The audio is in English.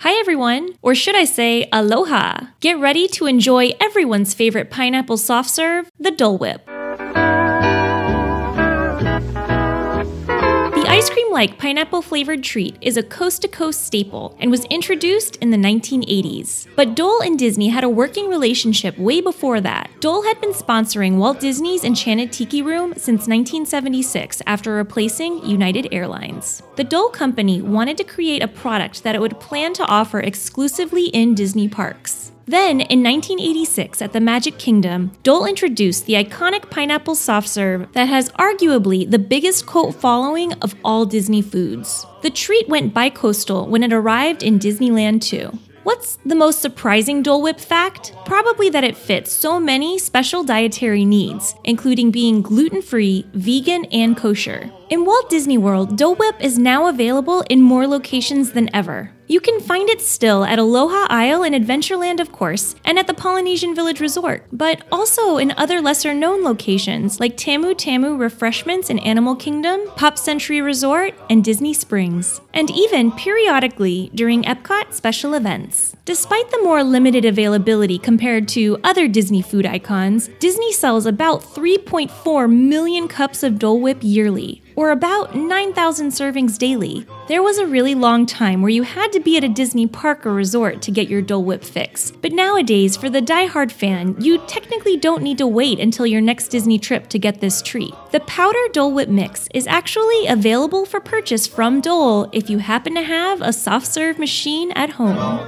Hi, everyone, or should I say, aloha. Get ready to enjoy everyone's favorite pineapple soft serve, the Dole Whip. Ice cream like pineapple flavored treat is a coast to coast staple and was introduced in the 1980s. But Dole and Disney had a working relationship way before that. Dole had been sponsoring Walt Disney's Enchanted Tiki Room since 1976 after replacing United Airlines. The Dole Company wanted to create a product that it would plan to offer exclusively in Disney parks. Then, in 1986, at the Magic Kingdom, Dole introduced the iconic pineapple soft serve that has arguably the biggest cult following of all Disney foods. The treat went bi-coastal when it arrived in Disneyland too. What's the most surprising Dole Whip fact? Probably that it fits so many special dietary needs, including being gluten free, vegan, and kosher. In Walt Disney World, Dole Whip is now available in more locations than ever. You can find it still at Aloha Isle in Adventureland, of course, and at the Polynesian Village Resort, but also in other lesser known locations like Tamu Tamu Refreshments in Animal Kingdom, Pop Century Resort, and Disney Springs, and even periodically during Epcot special events. Despite the more limited availability compared to other Disney food icons, Disney sells about 3.4 million cups of Dole Whip yearly, or about 9,000 servings daily. There was a really long time where you had to be at a Disney park or resort to get your Dole Whip fix. But nowadays, for the die-hard fan, you technically don't need to wait until your next Disney trip to get this treat. The powder Dole Whip mix is actually available for purchase from Dole if you happen to have a soft serve machine at home. Oh,